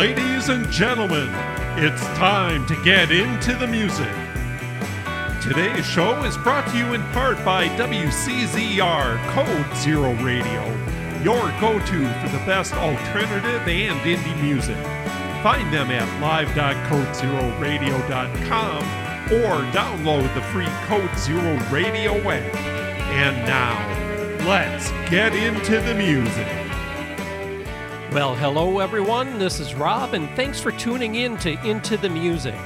Ladies and gentlemen, it's time to get into the music. Today's show is brought to you in part by WCZR Code Zero Radio, your go to for the best alternative and indie music. Find them at live.codezeroradio.com or download the free Code Zero Radio app. And now, let's get into the music. Well, hello everyone. This is Rob, and thanks for tuning in to Into the Music.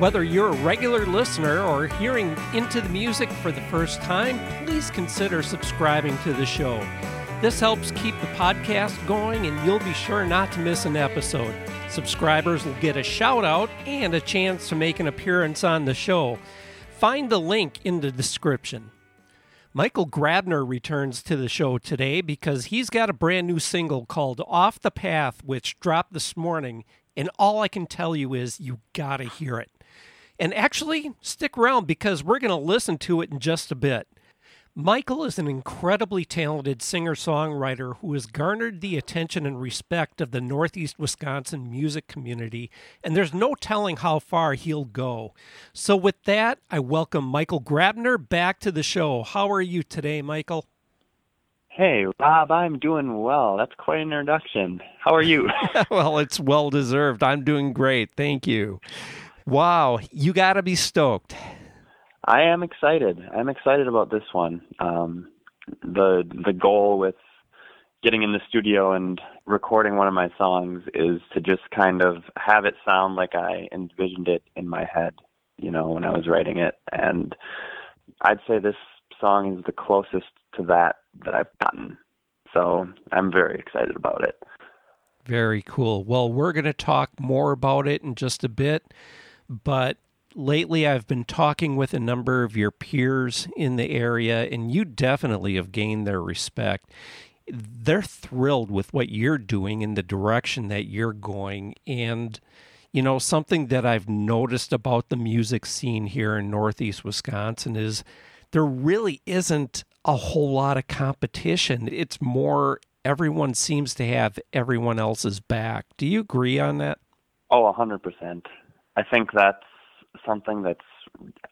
Whether you're a regular listener or hearing Into the Music for the first time, please consider subscribing to the show. This helps keep the podcast going, and you'll be sure not to miss an episode. Subscribers will get a shout out and a chance to make an appearance on the show. Find the link in the description. Michael Grabner returns to the show today because he's got a brand new single called Off the Path, which dropped this morning. And all I can tell you is you gotta hear it. And actually, stick around because we're gonna listen to it in just a bit. Michael is an incredibly talented singer songwriter who has garnered the attention and respect of the Northeast Wisconsin music community, and there's no telling how far he'll go. So, with that, I welcome Michael Grabner back to the show. How are you today, Michael? Hey, Rob, I'm doing well. That's quite an introduction. How are you? well, it's well deserved. I'm doing great. Thank you. Wow, you got to be stoked. I am excited. I'm excited about this one. Um, the the goal with getting in the studio and recording one of my songs is to just kind of have it sound like I envisioned it in my head, you know, when I was writing it. And I'd say this song is the closest to that that I've gotten. So I'm very excited about it. Very cool. Well, we're going to talk more about it in just a bit, but lately I've been talking with a number of your peers in the area, and you definitely have gained their respect. They're thrilled with what you're doing in the direction that you're going. And, you know, something that I've noticed about the music scene here in Northeast Wisconsin is there really isn't a whole lot of competition. It's more everyone seems to have everyone else's back. Do you agree on that? Oh, 100%. I think that's something that's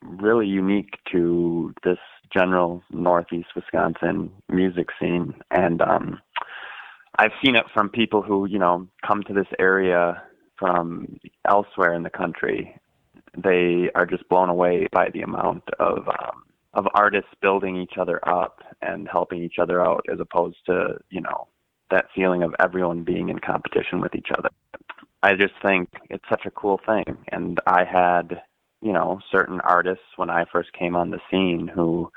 really unique to this general Northeast Wisconsin music scene, and um, I've seen it from people who you know come to this area from elsewhere in the country. They are just blown away by the amount of um, of artists building each other up and helping each other out, as opposed to you know that feeling of everyone being in competition with each other. I just think it's such a cool thing, and I had you know, certain artists when I first came on the scene who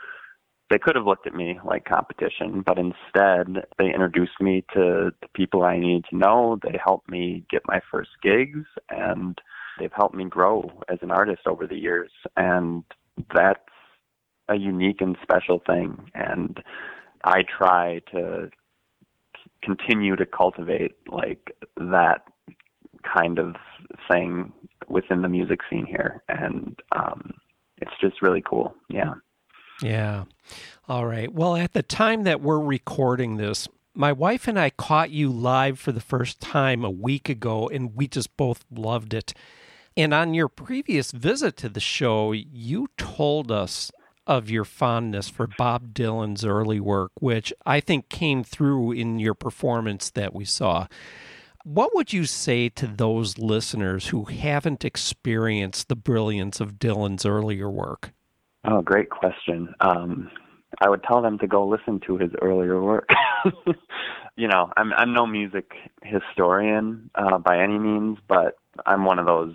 they could have looked at me like competition, but instead they introduced me to the people I needed to know. They helped me get my first gigs and they've helped me grow as an artist over the years. And that's a unique and special thing. And I try to continue to cultivate like that kind of thing within the music scene here, and um, it's just really cool. Yeah. Yeah. All right. Well, at the time that we're recording this, my wife and I caught you live for the first time a week ago, and we just both loved it. And on your previous visit to the show, you told us of your fondness for Bob Dylan's early work, which I think came through in your performance that we saw. What would you say to those listeners who haven't experienced the brilliance of Dylan's earlier work? Oh, great question. Um, I would tell them to go listen to his earlier work. you know, I'm I'm no music historian uh, by any means, but I'm one of those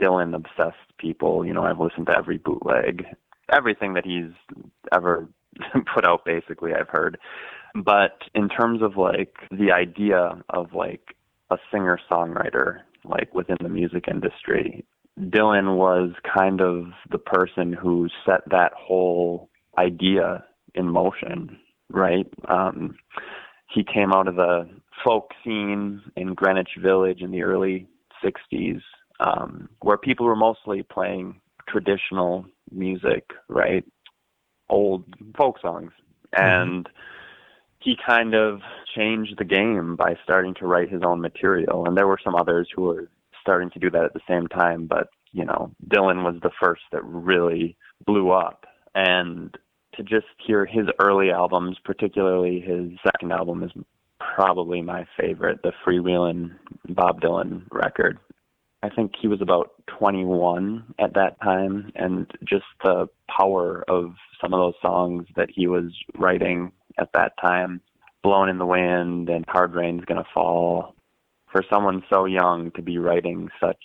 Dylan obsessed people. You know, I've listened to every bootleg, everything that he's ever put out. Basically, I've heard. But in terms of like the idea of like a singer songwriter like within the music industry. Dylan was kind of the person who set that whole idea in motion, right? Um, he came out of the folk scene in Greenwich Village in the early 60s, um, where people were mostly playing traditional music, right? Old folk songs. Mm-hmm. And he kind of changed the game by starting to write his own material. And there were some others who were starting to do that at the same time, but you know, Dylan was the first that really blew up. And to just hear his early albums, particularly his second album, is probably my favorite, the Freewheelin' Bob Dylan record. I think he was about 21 at that time, and just the power of some of those songs that he was writing at that time, "Blowin' in the Wind" and "Hard Rain's Gonna Fall," for someone so young to be writing such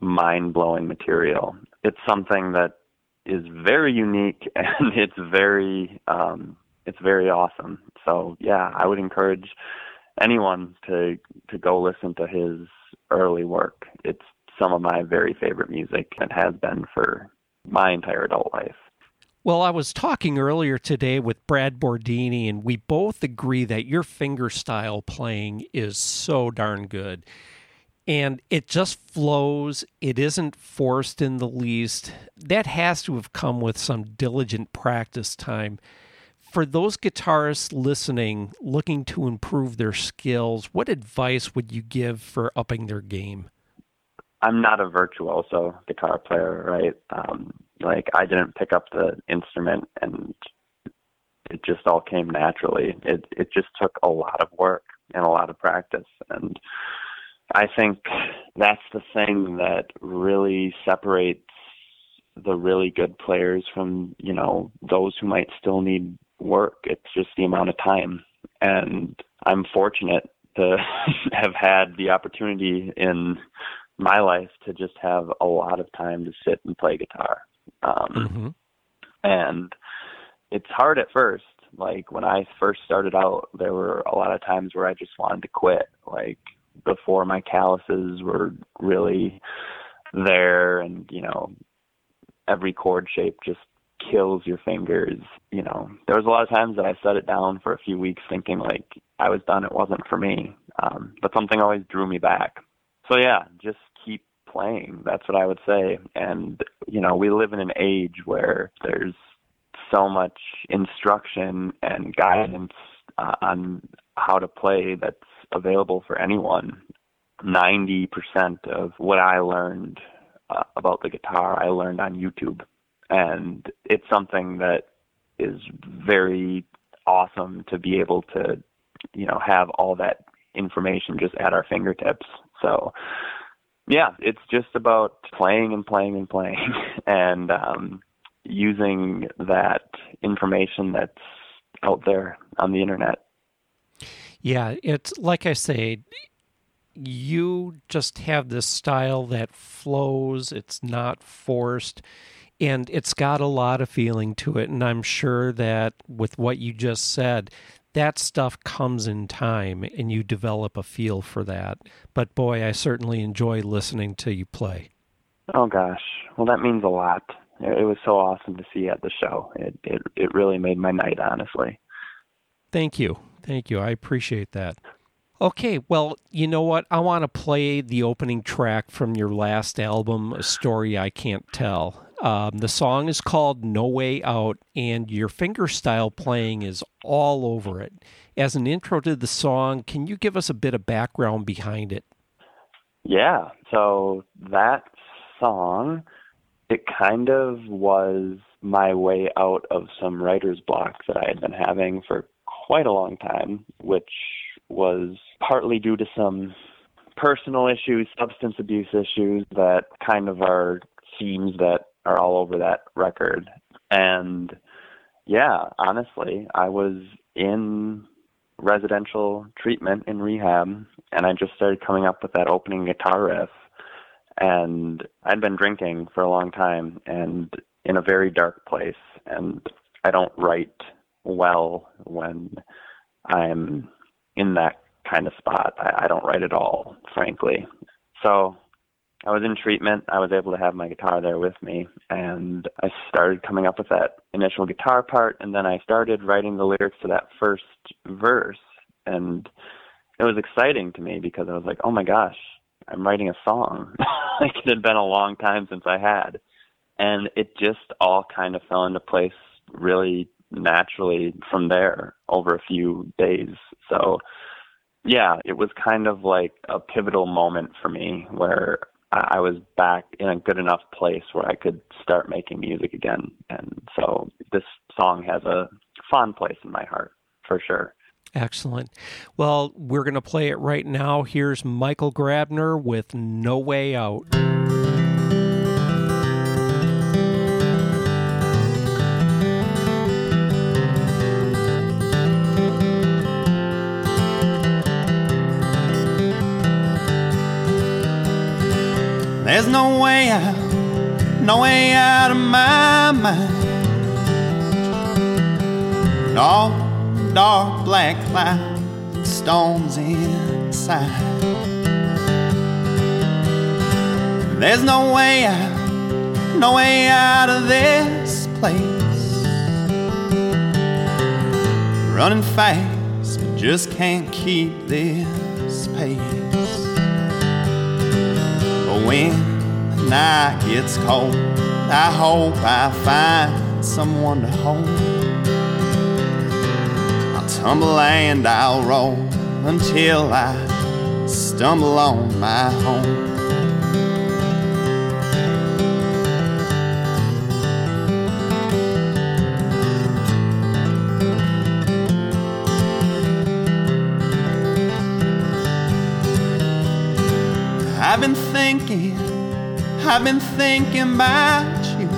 mind-blowing material, it's something that is very unique and it's very um, it's very awesome. So yeah, I would encourage anyone to to go listen to his early work. It's some of my very favorite music and has been for my entire adult life. Well, I was talking earlier today with Brad Bordini, and we both agree that your finger style playing is so darn good. And it just flows. It isn't forced in the least. That has to have come with some diligent practice time for those guitarists listening, looking to improve their skills, what advice would you give for upping their game? I'm not a virtuoso guitar player, right? Um, like I didn't pick up the instrument and it just all came naturally. It it just took a lot of work and a lot of practice and I think that's the thing that really separates the really good players from, you know, those who might still need work. It's just the amount of time. And I'm fortunate to have had the opportunity in my life to just have a lot of time to sit and play guitar. Um, mm-hmm. And it's hard at first. Like when I first started out, there were a lot of times where I just wanted to quit. Like before my calluses were really there and, you know, every chord shape just kills your fingers. You know, there was a lot of times that I set it down for a few weeks thinking like I was done, it wasn't for me. Um, but something always drew me back. So yeah, just keep playing. That's what I would say. And, you know, we live in an age where there's so much instruction and guidance uh, on how to play that's available for anyone. 90% of what I learned uh, about the guitar, I learned on YouTube and it's something that is very awesome to be able to you know have all that information just at our fingertips. So yeah it's just about playing and playing and playing and um using that information that's out there on the internet. Yeah it's like i say you just have this style that flows. It's not forced and it's got a lot of feeling to it. And i'm sure that with what you just said that stuff comes in time and you develop a feel for that. But boy i certainly enjoy listening to you play. Oh gosh. Well that means a lot. It was so awesome to see you at the show. It it, it really made my night honestly. Thank you. Thank you. I appreciate that. Okay, well, you know what? I want to play the opening track from your last album, A Story I Can't Tell. Um, the song is called No Way Out, and your fingerstyle playing is all over it. As an intro to the song, can you give us a bit of background behind it? Yeah, so that song, it kind of was my way out of some writer's block that I had been having for quite a long time, which was partly due to some personal issues, substance abuse issues that kind of are themes that are all over that record. And yeah, honestly, I was in residential treatment in rehab and I just started coming up with that opening guitar riff and I'd been drinking for a long time and in a very dark place and I don't write well when I'm in that kind of spot. I, I don't write at all, frankly. So I was in treatment. I was able to have my guitar there with me, and I started coming up with that initial guitar part, and then I started writing the lyrics to that first verse, and it was exciting to me because I was like, oh my gosh, I'm writing a song. like it had been a long time since I had, and it just all kind of fell into place really naturally from there over a few days. So, yeah, it was kind of like a pivotal moment for me where I was back in a good enough place where I could start making music again. And so this song has a fond place in my heart for sure. Excellent. Well, we're going to play it right now. Here's Michael Grabner with No Way Out. No way out, no way out of my mind. All dark black clouds, storms inside. There's no way out, no way out of this place. Running fast, but just can't keep this pace. But when the night gets cold, I hope I find someone to hold. I'll tumble and I'll roll until I stumble on my home. I've been thinking, I've been thinking about you.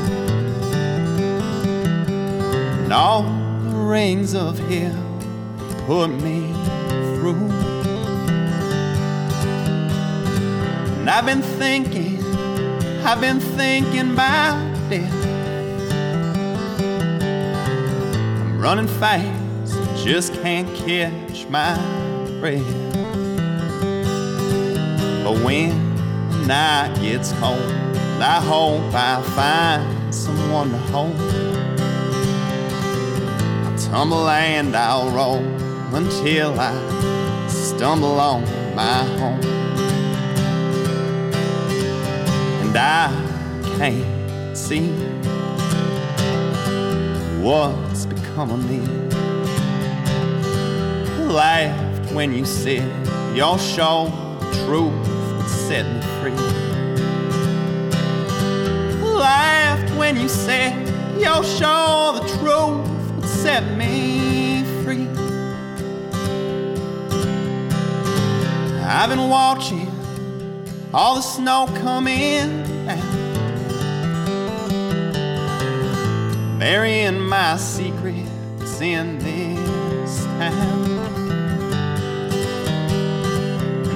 And all the rings of hell put me through. And I've been thinking, I've been thinking about death. I'm running fast, just can't catch my breath. But when night gets cold, I hope I find someone to hold. I'll tumble and I'll roll until I stumble on my home. And I can't see what's become of me. Laughed when you said your show truth would set me free. Laughed when you said you'll show the truth would set me free. I've been watching all the snow come in and burying my secrets in this town.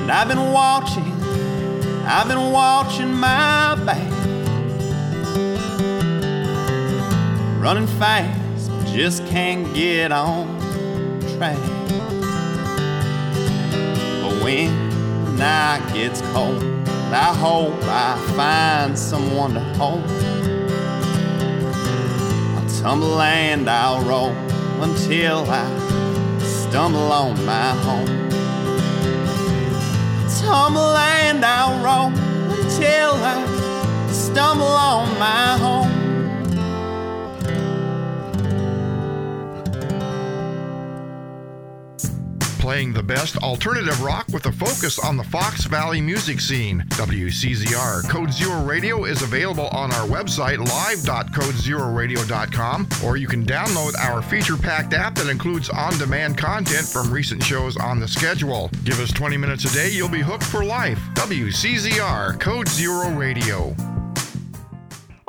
And I've been watching, I've been watching my back. Running fast, but just can't get on track. But when the night gets cold, I hope I find someone to hold. I'll tumble and I'll roll until I stumble on my home tumble and I'll roll until I stumble on my home. Playing the best alternative rock with a focus on the Fox Valley music scene. WCZR Code Zero Radio is available on our website live.codezeroradio.com or you can download our feature packed app that includes on demand content from recent shows on the schedule. Give us 20 minutes a day, you'll be hooked for life. WCZR Code Zero Radio.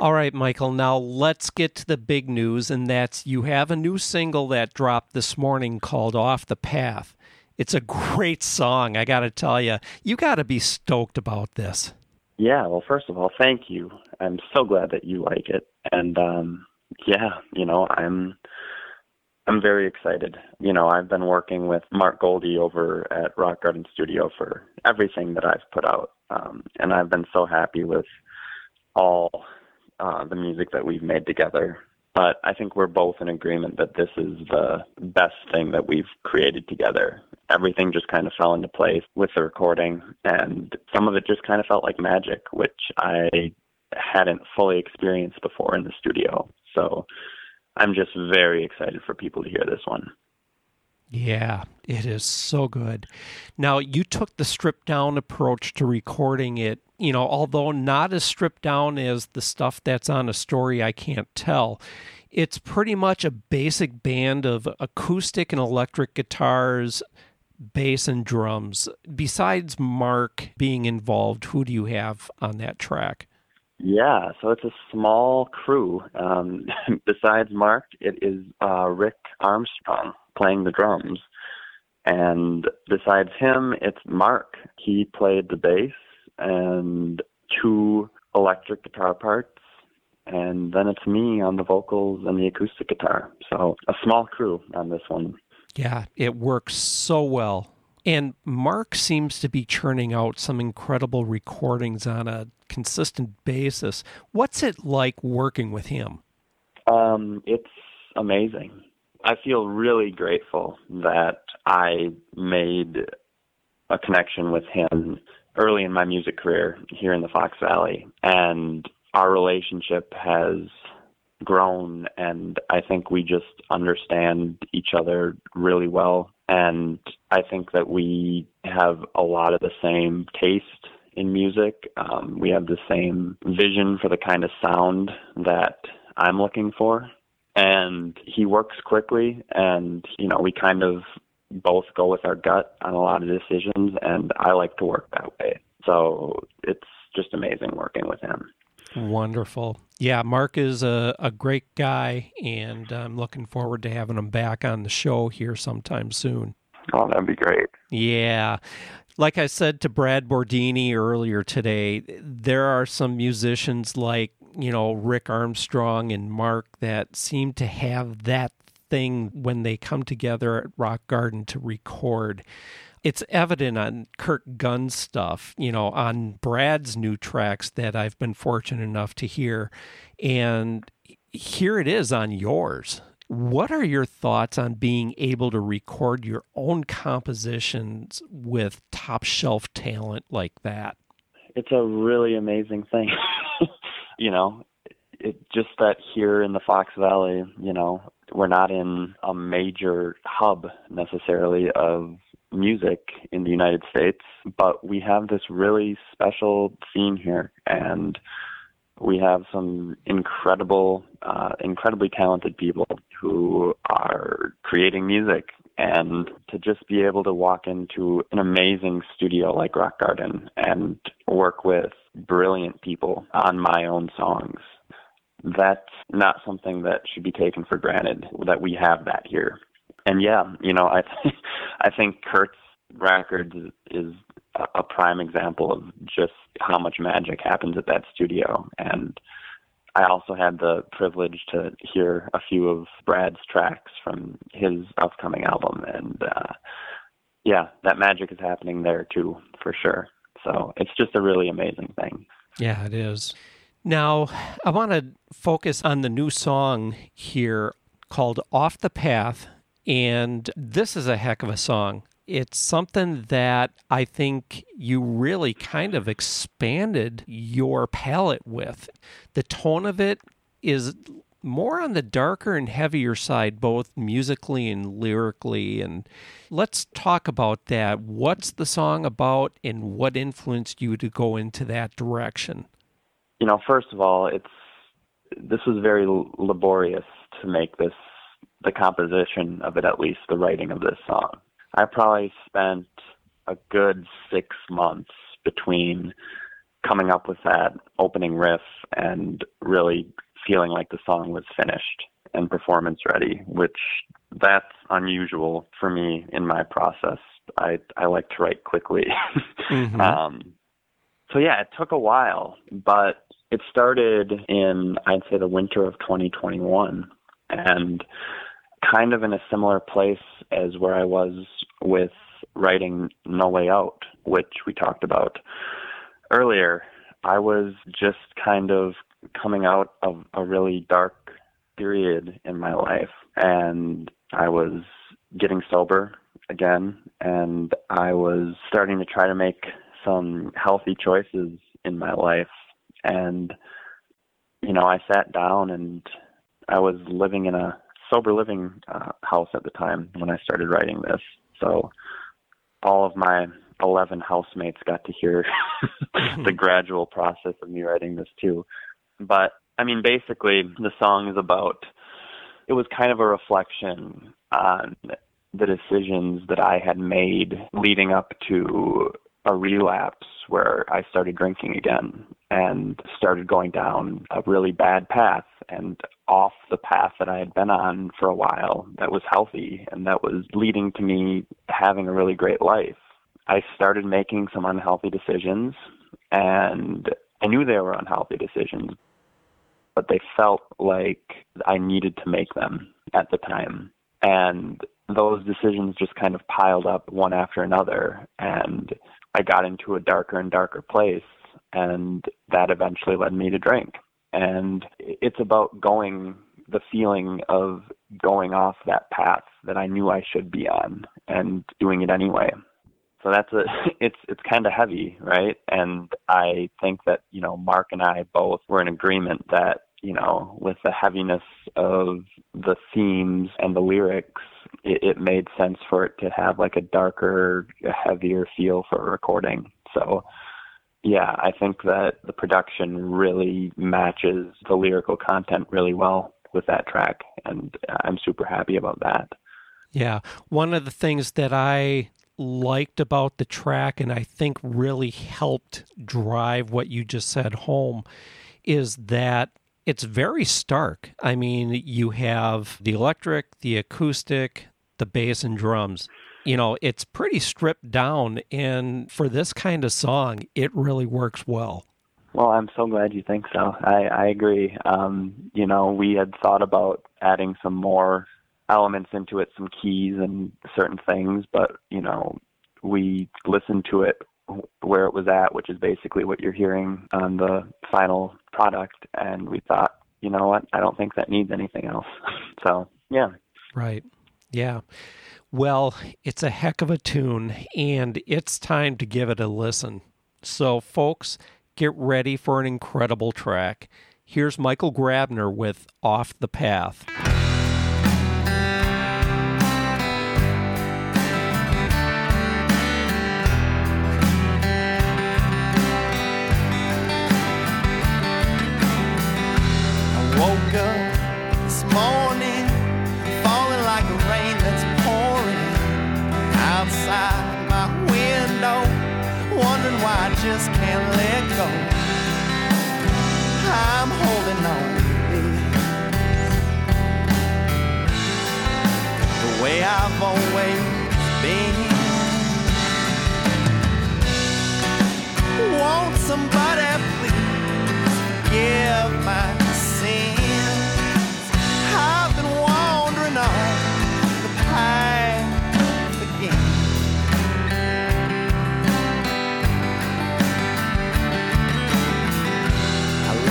All right, Michael, now let's get to the big news, and that's you have a new single that dropped this morning called Off the Path. It's a great song, I got to tell you. You got to be stoked about this. Yeah, well, first of all, thank you. I'm so glad that you like it. And um yeah, you know, I'm I'm very excited. You know, I've been working with Mark Goldie over at Rock Garden Studio for everything that I've put out. Um and I've been so happy with all uh the music that we've made together. But I think we're both in agreement that this is the best thing that we've created together everything just kind of fell into place with the recording and some of it just kind of felt like magic which i hadn't fully experienced before in the studio so I'm just very excited for people to hear this one. Yeah, it is so good. Now, you took the stripped down approach to recording it, you know, although not as stripped down as the stuff that's on a story I can't tell. It's pretty much a basic band of acoustic and electric guitars, bass, and drums. Besides Mark being involved, who do you have on that track? Yeah, so it's a small crew. Um, besides Mark, it is uh, Rick Armstrong playing the drums. And besides him, it's Mark. He played the bass and two electric guitar parts. And then it's me on the vocals and the acoustic guitar. So a small crew on this one. Yeah, it works so well. And Mark seems to be churning out some incredible recordings on a consistent basis. What's it like working with him? Um, it's amazing. I feel really grateful that I made a connection with him early in my music career here in the Fox Valley. And our relationship has grown, and I think we just understand each other really well. And I think that we have a lot of the same taste in music. Um, we have the same vision for the kind of sound that I'm looking for and he works quickly and you know we kind of both go with our gut on a lot of decisions and I like to work that way. So it's just amazing working with him. Wonderful. Yeah, Mark is a, a great guy, and I'm looking forward to having him back on the show here sometime soon. Oh, that'd be great. Yeah. Like I said to Brad Bordini earlier today, there are some musicians like you know, Rick Armstrong and Mark that seem to have that thing when they come together at Rock Garden to record. It's evident on Kirk Gunn's stuff, you know, on Brad's new tracks that I've been fortunate enough to hear. And here it is on yours. What are your thoughts on being able to record your own compositions with top shelf talent like that? It's a really amazing thing. you know, it just that here in the Fox Valley, you know, we're not in a major hub necessarily of music in the United States, but we have this really special scene here and we have some incredible, uh, incredibly talented people who are creating music and to just be able to walk into an amazing studio like Rock Garden and work with brilliant people on my own songs. That's not something that should be taken for granted that we have that here. And yeah, you know, I th- I think Kurt's records is, is a prime example of just how much magic happens at that studio and I also had the privilege to hear a few of Brad's tracks from his upcoming album, and uh, yeah, that magic is happening there too, for sure. So it's just a really amazing thing. Yeah, it is. Now, I want to focus on the new song here called Off the Path. And this is a heck of a song. It's something that I think you really kind of expanded your palette with. The tone of it is more on the darker and heavier side, both musically and lyrically. And let's talk about that. What's the song about, and what influenced you to go into that direction? You know, first of all, it's this was very laborious to make this the composition of it, at least the writing of this song. I probably spent a good six months between coming up with that opening riff and really feeling like the song was finished and performance ready, which that's unusual for me in my process. I I like to write quickly. mm-hmm. um, so yeah, it took a while, but it started in I'd say the winter of 2021, and kind of in a similar place as where I was with writing No Way Out, which we talked about earlier. I was just kind of coming out of a really dark period in my life, and I was getting sober again, and I was starting to try to make some healthy choices in my life. And, you know, I sat down and I was living in a sober living uh, house at the time when I started writing this. So all of my 11 housemates got to hear the gradual process of me writing this too. But I mean, basically, the song is about, it was kind of a reflection on the decisions that I had made leading up to a relapse where I started drinking again and started going down a really bad path and off the path that I had been on for a while that was healthy and that was leading to me having a really great life. I started making some unhealthy decisions and I knew they were unhealthy decisions, but they felt like I needed to make them at the time. And those decisions just kind of piled up one after another and I got into a darker and darker place and that eventually led me to drink. And it's about going the feeling of going off that path that I knew I should be on and doing it anyway. So that's a it's it's kind of heavy, right? And I think that, you know, Mark and I both were in agreement that, you know, with the heaviness of the themes and the lyrics, it, it made sense for it to have like a darker, heavier feel for a recording. So yeah, I think that the production really matches the lyrical content really well with that track, and I'm super happy about that. Yeah. One of the things that I liked about the track and I think really helped drive what you just said home is that it's very stark. I mean, you have the electric, the acoustic, the bass and drums you know, it's pretty stripped down. And for this kind of song, it really works well. Well, I'm so glad you think so. I, I agree. Um, you know, we had thought about adding some more elements into it, some keys and certain things, but, you know, we listened to it where it was at, which is basically what you're hearing on the final product. And we thought, you know what? I don't think that needs anything else. so, yeah. Right. Yeah. Well, it's a heck of a tune, and it's time to give it a listen. So, folks, get ready for an incredible track. Here's Michael Grabner with Off the Path. Just can't let go. I'm holding on, The way I've always been. Won't somebody please forgive my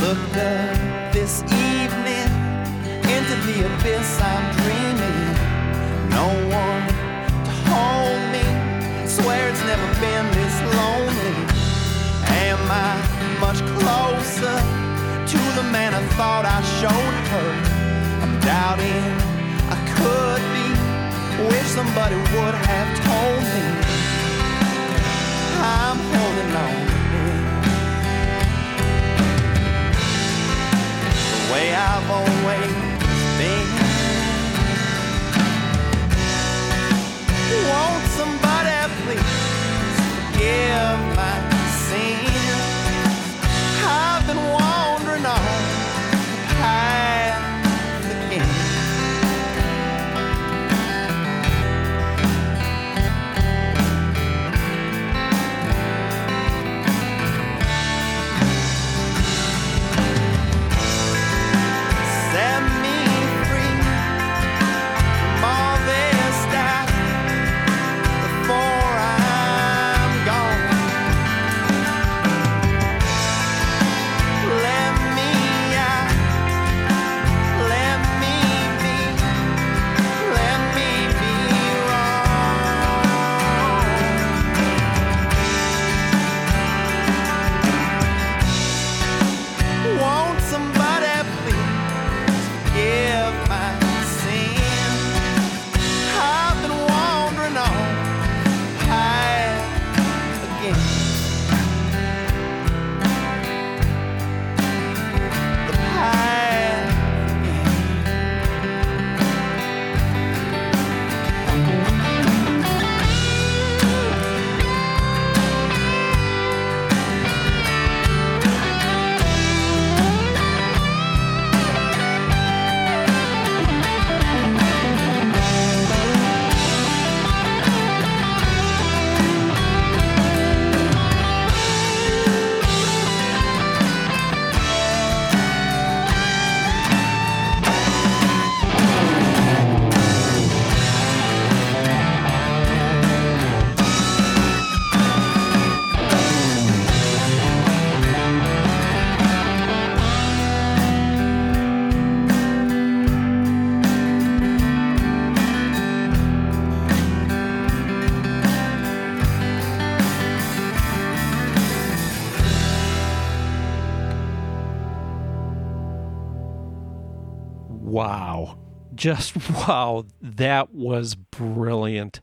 looked up this evening into the abyss I'm dreaming. No one to hold me. Swear it's never been this lonely. Am I much closer to the man I thought I showed her? I'm doubting I could be. Wish somebody would have told me. I'm holding on. Way I've always been. Won't somebody please forgive my Just wow. That was brilliant.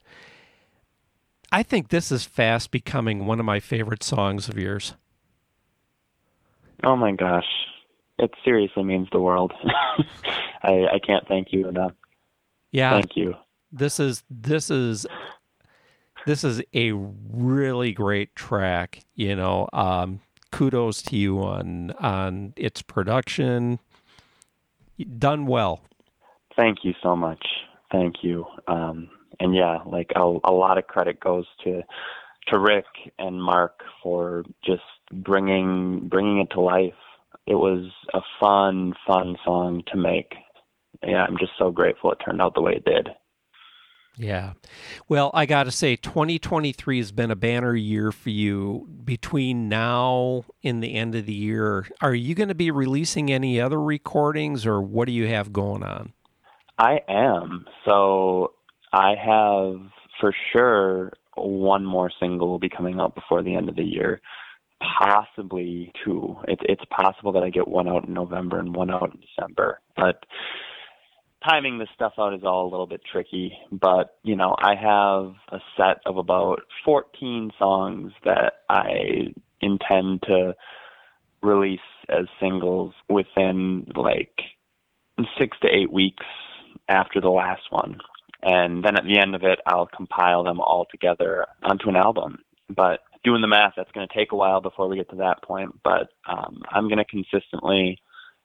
I think this is fast becoming one of my favorite songs of yours. Oh my gosh. It seriously means the world. I, I can't thank you enough. Yeah. Thank you. This is this is this is a really great track, you know. Um kudos to you on on its production. Done well. Thank you so much. Thank you. Um, and yeah, like a, a lot of credit goes to to Rick and Mark for just bringing bringing it to life. It was a fun, fun song to make. Yeah, I'm just so grateful it turned out the way it did. Yeah. Well, I got to say, 2023 has been a banner year for you. Between now and the end of the year, are you going to be releasing any other recordings or what do you have going on? I am. So I have for sure one more single will be coming out before the end of the year. Possibly two. It, it's possible that I get one out in November and one out in December. But timing this stuff out is all a little bit tricky, but you know, I have a set of about 14 songs that I intend to release as singles within like six to eight weeks after the last one. And then at the end of it, I'll compile them all together onto an album. But doing the math, that's going to take a while before we get to that point. But um, I'm going to consistently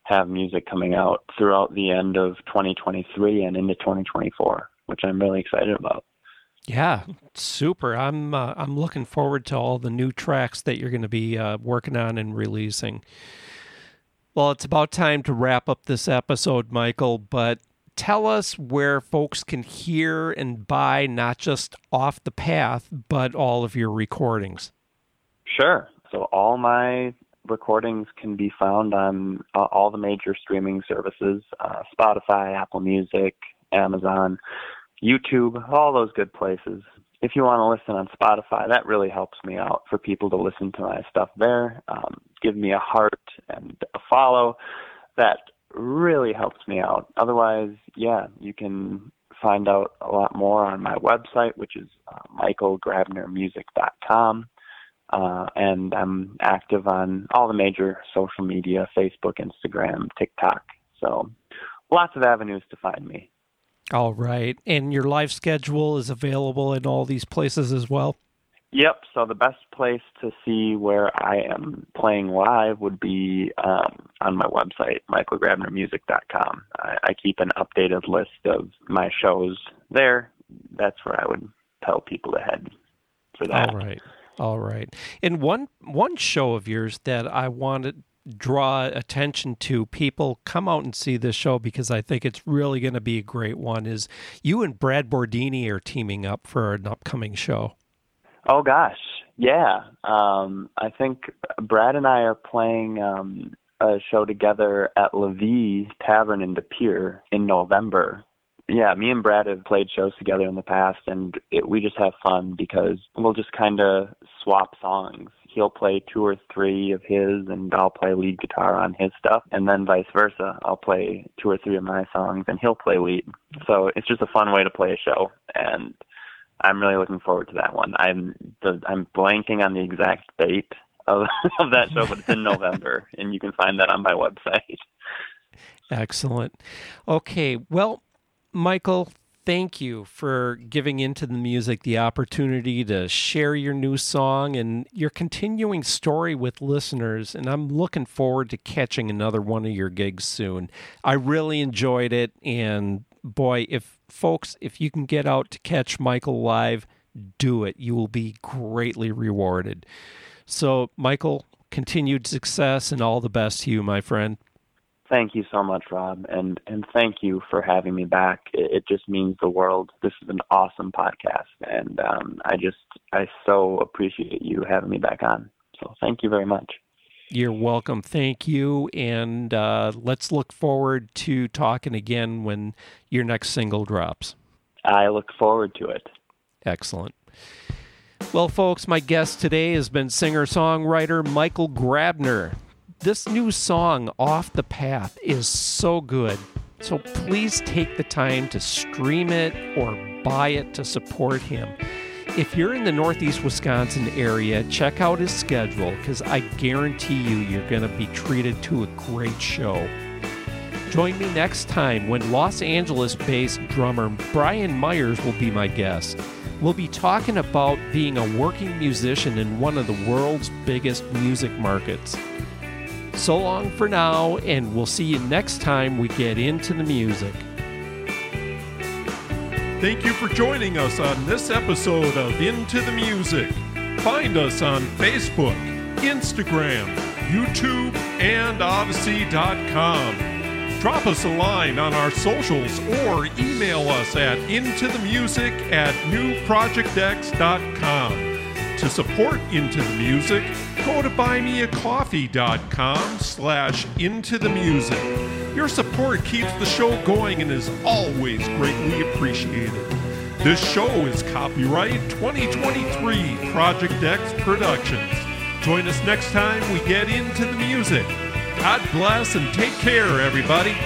have music coming out throughout the end of 2023 and into 2024, which I'm really excited about. Yeah, super. I'm uh, I'm looking forward to all the new tracks that you're going to be uh, working on and releasing. Well, it's about time to wrap up this episode, Michael, but tell us where folks can hear and buy not just off the path, but all of your recordings. Sure. So all my recordings can be found on uh, all the major streaming services uh, Spotify, Apple Music, Amazon, YouTube, all those good places. If you want to listen on Spotify, that really helps me out for people to listen to my stuff there. Um, give me a heart and a follow. That really helps me out. Otherwise, yeah, you can find out a lot more on my website, which is uh, michaelgrabnermusic.com. Uh, and I'm active on all the major social media Facebook, Instagram, TikTok. So lots of avenues to find me. All right. And your live schedule is available in all these places as well? Yep. So the best place to see where I am playing live would be um, on my website, michaelgrabnermusic.com. I, I keep an updated list of my shows there. That's where I would tell people to head for that. All right. All right. And one one show of yours that I wanted to draw attention to people come out and see this show because I think it's really going to be a great one is you and Brad Bordini are teaming up for an upcoming show. Oh gosh. Yeah. Um I think Brad and I are playing um a show together at Levy Tavern in De Pere in November yeah, me and Brad have played shows together in the past, and it, we just have fun because we'll just kind of swap songs. He'll play two or three of his, and I'll play lead guitar on his stuff, and then vice versa. I'll play two or three of my songs, and he'll play lead. So it's just a fun way to play a show, and I'm really looking forward to that one. I'm the, I'm blanking on the exact date of, of that show, but it's in November, and you can find that on my website. Excellent. Okay, well Michael, thank you for giving into the music the opportunity to share your new song and your continuing story with listeners. And I'm looking forward to catching another one of your gigs soon. I really enjoyed it. And boy, if folks, if you can get out to catch Michael live, do it. You will be greatly rewarded. So, Michael, continued success and all the best to you, my friend. Thank you so much, Rob, and and thank you for having me back. It, it just means the world. This is an awesome podcast, and um, I just I so appreciate you having me back on. So thank you very much. You're welcome. Thank you, and uh, let's look forward to talking again when your next single drops. I look forward to it. Excellent. Well, folks, my guest today has been singer songwriter Michael Grabner this new song, Off the Path, is so good. So please take the time to stream it or buy it to support him. If you're in the Northeast Wisconsin area, check out his schedule because I guarantee you you're going to be treated to a great show. Join me next time when Los Angeles based drummer Brian Myers will be my guest. We'll be talking about being a working musician in one of the world's biggest music markets. So long for now, and we'll see you next time we get into the music. Thank you for joining us on this episode of Into the Music. Find us on Facebook, Instagram, YouTube, and Odyssey.com. Drop us a line on our socials or email us at intothemusic at newprojectx.com. To support Into the Music, go to buymeacoffee.com slash into the music. Your support keeps the show going and is always greatly appreciated. This show is copyright 2023 Project X Productions. Join us next time we get into the music. God bless and take care, everybody.